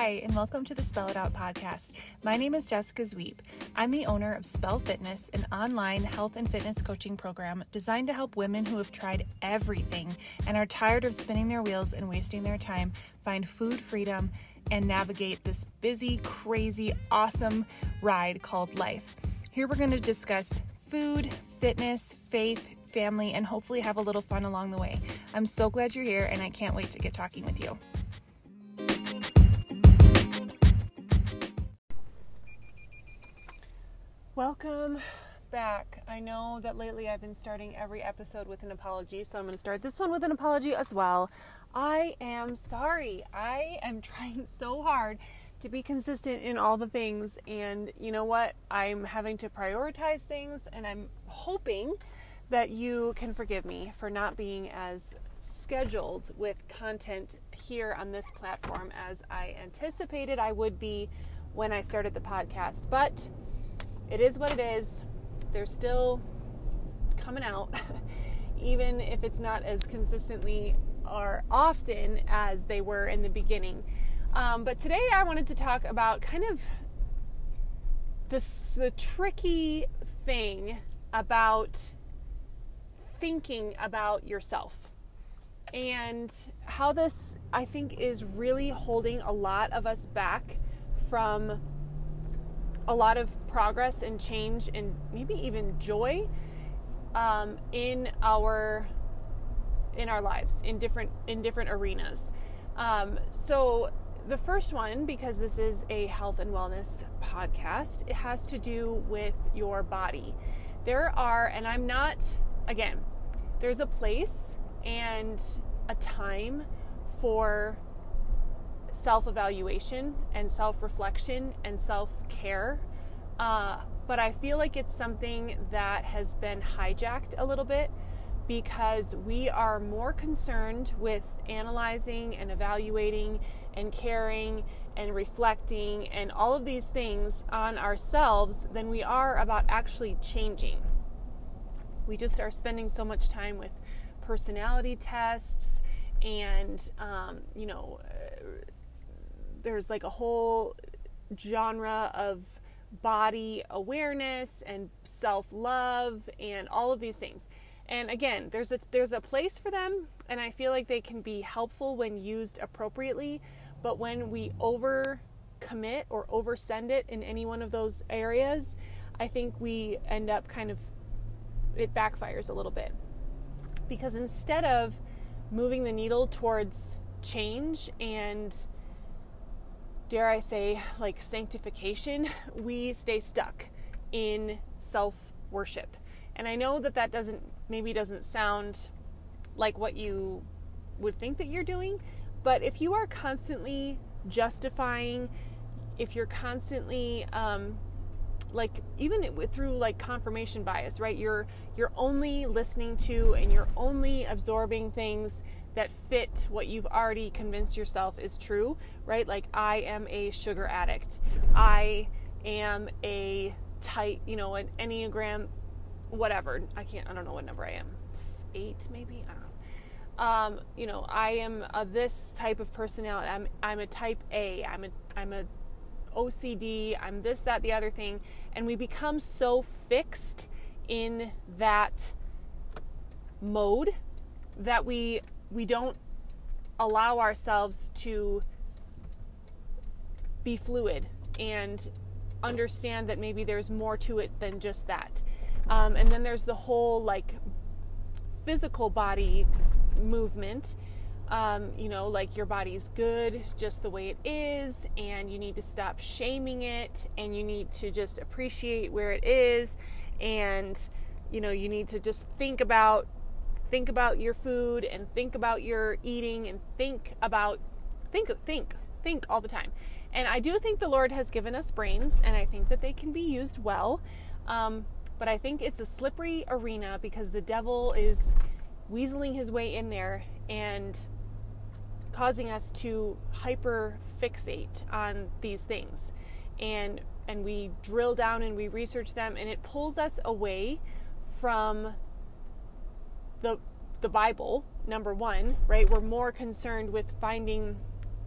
Hi, and welcome to the Spell It Out podcast. My name is Jessica Zweep. I'm the owner of Spell Fitness, an online health and fitness coaching program designed to help women who have tried everything and are tired of spinning their wheels and wasting their time find food freedom and navigate this busy, crazy, awesome ride called life. Here we're going to discuss food, fitness, faith, family, and hopefully have a little fun along the way. I'm so glad you're here, and I can't wait to get talking with you. Welcome back. I know that lately I've been starting every episode with an apology, so I'm going to start this one with an apology as well. I am sorry. I am trying so hard to be consistent in all the things, and you know what? I'm having to prioritize things, and I'm hoping that you can forgive me for not being as scheduled with content here on this platform as I anticipated I would be when I started the podcast. But it is what it is. They're still coming out, even if it's not as consistently or often as they were in the beginning. Um, but today I wanted to talk about kind of this the tricky thing about thinking about yourself and how this I think is really holding a lot of us back from a lot of progress and change and maybe even joy um, in our in our lives in different in different arenas. Um, so the first one, because this is a health and wellness podcast, it has to do with your body. There are, and I'm not again, there's a place and a time for self evaluation and self reflection and self care. Uh, but I feel like it's something that has been hijacked a little bit because we are more concerned with analyzing and evaluating and caring and reflecting and all of these things on ourselves than we are about actually changing. We just are spending so much time with personality tests and, um, you know, there's like a whole genre of body awareness and self-love and all of these things. And again, there's a there's a place for them and I feel like they can be helpful when used appropriately, but when we over commit or oversend it in any one of those areas, I think we end up kind of it backfires a little bit. Because instead of moving the needle towards change and dare I say, like sanctification, we stay stuck in self worship. And I know that that doesn't, maybe doesn't sound like what you would think that you're doing, but if you are constantly justifying, if you're constantly, um, like even through like confirmation bias right you're you're only listening to and you're only absorbing things that fit what you've already convinced yourself is true, right? Like, I am a sugar addict. I am a type, you know, an Enneagram, whatever. I can't, I don't know what number I am. Eight, maybe? I don't know. Um, you know, I am a, this type of personality. I'm, I'm a type A. I'm a, I'm a OCD. I'm this, that, the other thing. And we become so fixed in that mode that we we don't allow ourselves to be fluid and understand that maybe there's more to it than just that. Um, and then there's the whole like physical body movement. Um, you know, like your body's good just the way it is, and you need to stop shaming it, and you need to just appreciate where it is, and you know, you need to just think about think about your food and think about your eating and think about think think think all the time. And i do think the lord has given us brains and i think that they can be used well. Um, but i think it's a slippery arena because the devil is weaseling his way in there and causing us to hyper fixate on these things. And and we drill down and we research them and it pulls us away from the the Bible, number one, right? We're more concerned with finding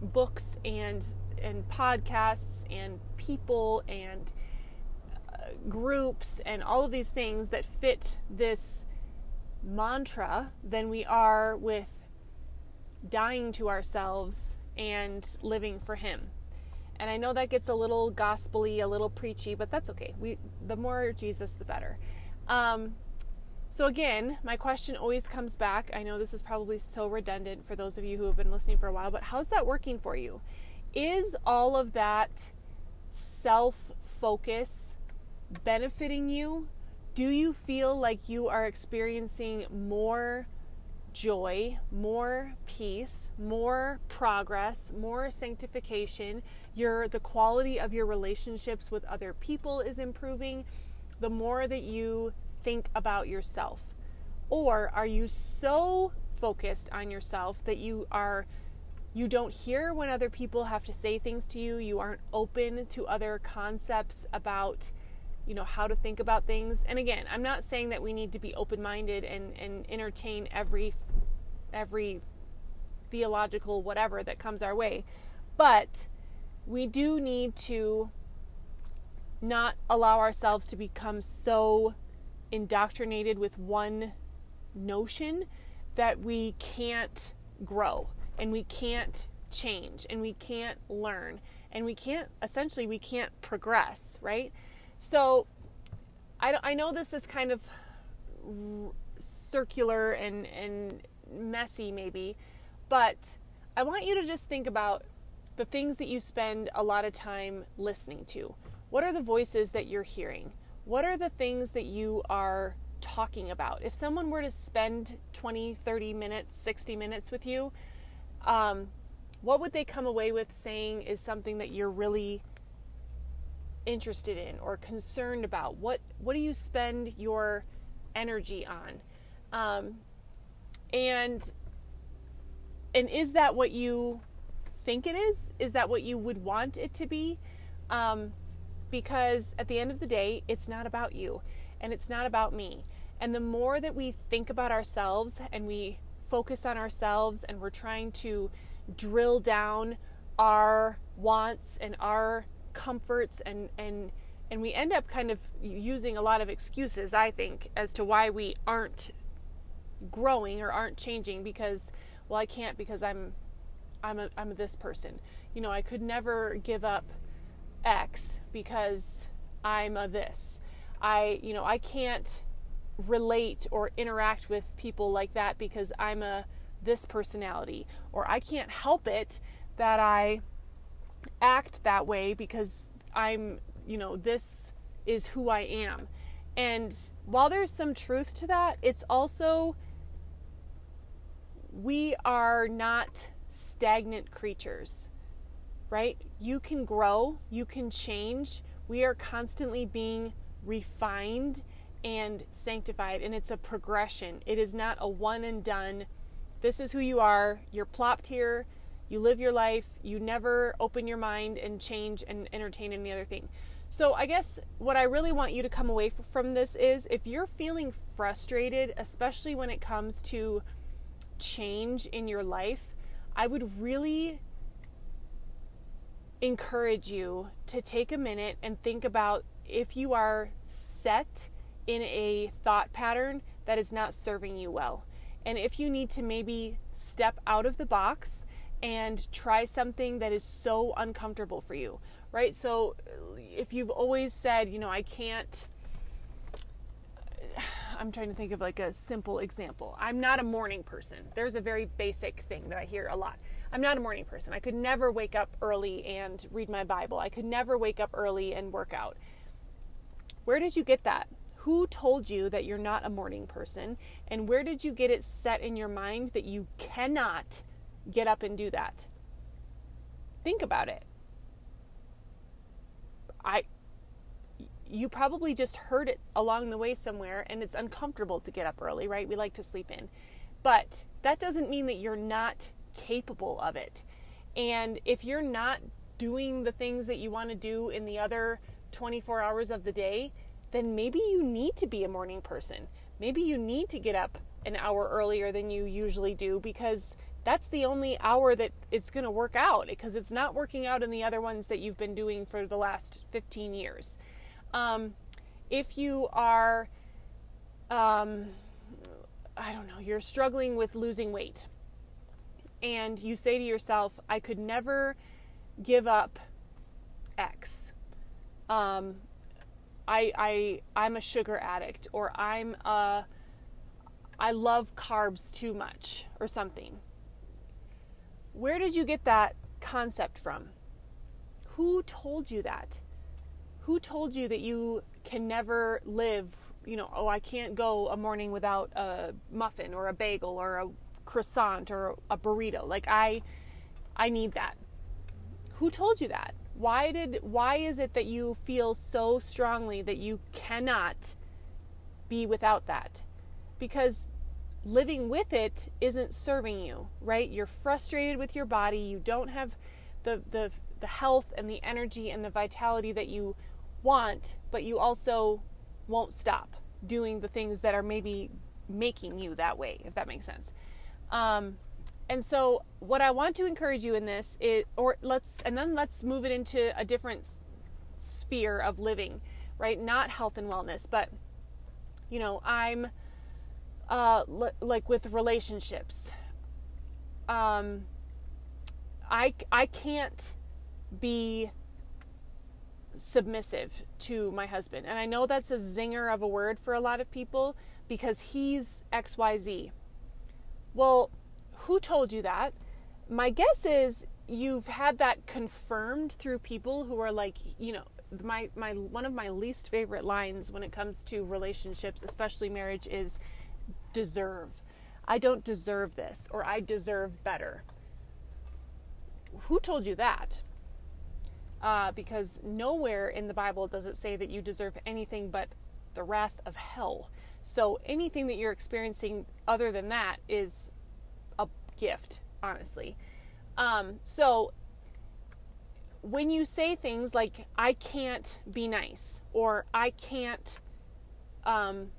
books and and podcasts and people and uh, groups and all of these things that fit this mantra than we are with dying to ourselves and living for him. And I know that gets a little gospely, a little preachy, but that's okay. We the more Jesus the better. Um, so again, my question always comes back. I know this is probably so redundant for those of you who have been listening for a while, but how's that working for you? Is all of that self-focus benefiting you? Do you feel like you are experiencing more joy, more peace, more progress, more sanctification. Your the quality of your relationships with other people is improving the more that you think about yourself. Or are you so focused on yourself that you are you don't hear when other people have to say things to you, you aren't open to other concepts about you know how to think about things? And again i'm not saying that we need to be open-minded and, and entertain every every theological whatever that comes our way. But we do need to not allow ourselves to become so indoctrinated with one notion that we can't grow and we can't change and we can't learn and we can't essentially we can't progress right so I, I know this is kind of circular and, and messy, maybe, but I want you to just think about the things that you spend a lot of time listening to. What are the voices that you're hearing? What are the things that you are talking about? If someone were to spend 20, 30 minutes, 60 minutes with you, um, what would they come away with saying is something that you're really interested in or concerned about? What what do you spend your energy on? Um, and and is that what you think it is? Is that what you would want it to be? Um, because at the end of the day, it's not about you and it's not about me. And the more that we think about ourselves and we focus on ourselves and we're trying to drill down our wants and our comforts and and and we end up kind of using a lot of excuses i think as to why we aren't growing or aren't changing because well i can't because i'm i'm a, i'm a this person you know i could never give up x because i'm a this. I you know i can't relate or interact with people like that because i'm a this personality. Or i can't help it that i act that way because I'm, you know, this is who I am. And while there's some truth to that, it's also we are not stagnant creatures, right? You can grow, you can change. We are constantly being refined and sanctified, and it's a progression. It is not a one and done. This is who you are. You're plopped here you live your life, you never open your mind and change and entertain any other thing. So, I guess what I really want you to come away from this is if you're feeling frustrated, especially when it comes to change in your life, I would really encourage you to take a minute and think about if you are set in a thought pattern that is not serving you well. And if you need to maybe step out of the box and try something that is so uncomfortable for you, right? So if you've always said, you know, I can't I'm trying to think of like a simple example. I'm not a morning person. There's a very basic thing that I hear a lot. I'm not a morning person. I could never wake up early and read my Bible. I could never wake up early and work out. Where did you get that? Who told you that you're not a morning person? And where did you get it set in your mind that you cannot get up and do that. Think about it. I you probably just heard it along the way somewhere and it's uncomfortable to get up early, right? We like to sleep in. But that doesn't mean that you're not capable of it. And if you're not doing the things that you want to do in the other 24 hours of the day, then maybe you need to be a morning person. Maybe you need to get up an hour earlier than you usually do because that's the only hour that it's going to work out because it's not working out in the other ones that you've been doing for the last 15 years. Um, if you are, um, I don't know, you're struggling with losing weight and you say to yourself, I could never give up X. Um, I, I, I'm a sugar addict or I'm a, I love carbs too much or something where did you get that concept from? Who told you that? Who told you that you can never live, you know, oh, I can't go a morning without a muffin or a bagel or a croissant or a burrito. Like I I need that. Who told you that? Why did why is it that you feel so strongly that you cannot be without that? Because living with it isn't serving you, right? You're frustrated with your body. You don't have the the the health and the energy and the vitality that you want, but you also won't stop doing the things that are maybe making you that way, if that makes sense. Um, and so, what I want to encourage you in this is, or let's, and then let's move it into a different sphere of living, right? Not health and wellness, but you know, I'm uh, l- like with relationships. Um, I I can't be submissive to my husband, and I know that's a zinger of a word for a lot of people because he's X Y Z. Well, who told you that? My guess is you've had that confirmed through people who are like, you know, my my one of my least favorite lines when it comes to relationships, especially marriage, is deserve. I don't deserve this, or I deserve better. Who told you that? Uh, because nowhere in the Bible does it say that you deserve anything but the wrath of hell. So anything that you're experiencing other than that is a gift, honestly. Um, so when you say things like, I can't be nice, or I can't um,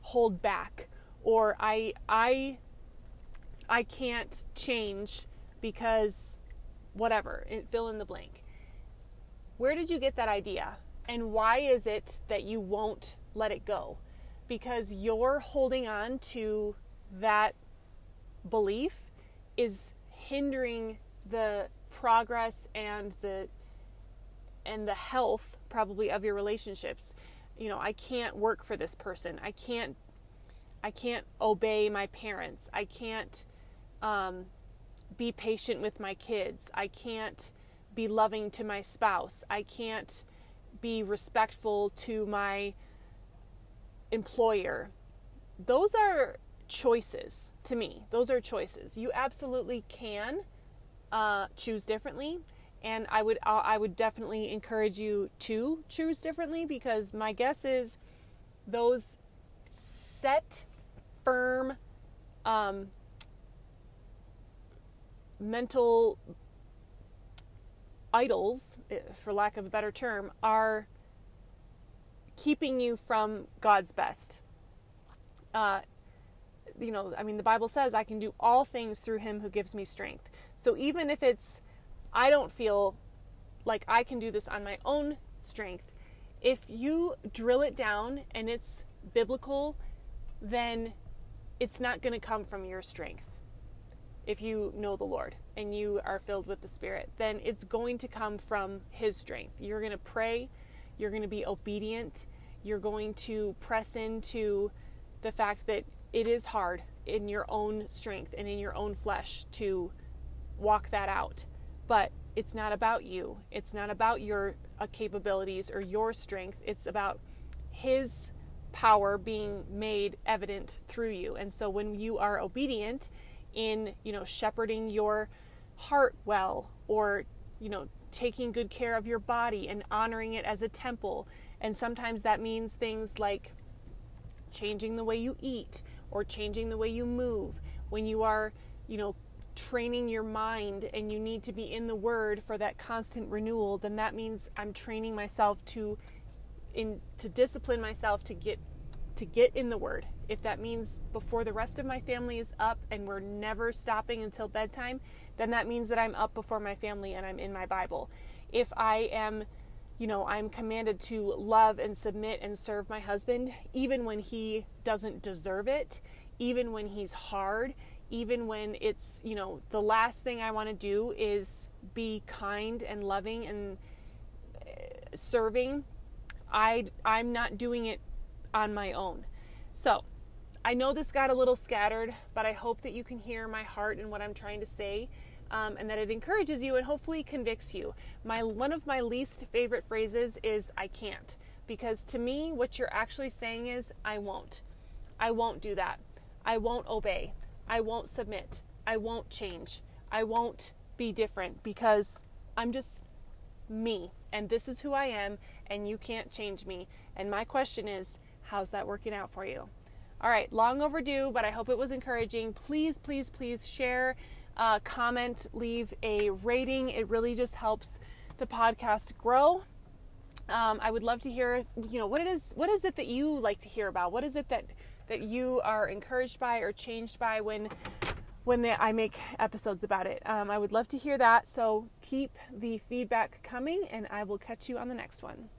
hold back, or I I I can't change because whatever, fill in the blank. Where did you get that idea? And why is it that you won't let it go? Because you're holding on to that belief is hindering the progress and the and the health probably of your relationships. You know, I can't work for this person. I can't I can't obey my parents. I can't um, be patient with my kids. I can't be loving to my spouse. I can't be respectful to my employer. Those are choices to me. Those are choices. You absolutely can uh, choose differently, and I would uh, I would definitely encourage you to choose differently because my guess is those set firm um, mental idols, eh, for lack of a better term, are keeping you from God's best. Uh, you know, I mean, the Bible says, I can do all things through him who gives me strength. So even if it's, I don't feel like I can do this on my own strength, if you drill it down and it's biblical, then it's not going to come from your strength. If you know the Lord and you are filled with the Spirit, then it's going to come from His strength. You're going to pray, you're going to be obedient, you're going to press into the fact that it is hard in your own strength and in your own flesh to walk that out. But it's not about you, it's not about your uh, capabilities or your strength, it's about His power being made evident through you. And so when you are obedient in, you know, shepherding your heart well or, you know, taking good care of your body and honoring it as a temple, and sometimes that means things like changing the way you eat or changing the way you move. When you are, you know, training your mind and you need to be in the word for that constant renewal, then that means I'm training myself to in to discipline myself to get to get in the Word. If that means before the rest of my family is up and we're never stopping until bedtime, then that means that I'm up before my family and I'm in my Bible. If I am, you know, I'm commanded to love and submit and serve my husband, even when he doesn't deserve it, even when he's hard, even when it's, you know, the last thing I want to do is be kind and loving and uh, serving. I I'm not doing it on my own. So, I know this got a little scattered, but I hope that you can hear my heart and what I'm trying to say. Um, and that it encourages you and hopefully convicts you. My one of my least favorite phrases is "I can't," because to me, what you're actually saying is "I won't." I won't do that. I won't obey. I won't submit. I won't change. I won't be different because I'm just me and this is who I am and you can't change me. And my question is, how's that working out for you? All right, long overdue, but I hope it was encouraging. Please, please, please share, uh, comment, leave a rating. It really just helps the podcast grow. Um, I would love to hear, you know, what it is. What is it that you like to hear about? What is it that that you are encouraged by or changed by when when they, I make episodes about it? Um, I would love to hear that. So keep the feedback coming, and I will catch you on the next one.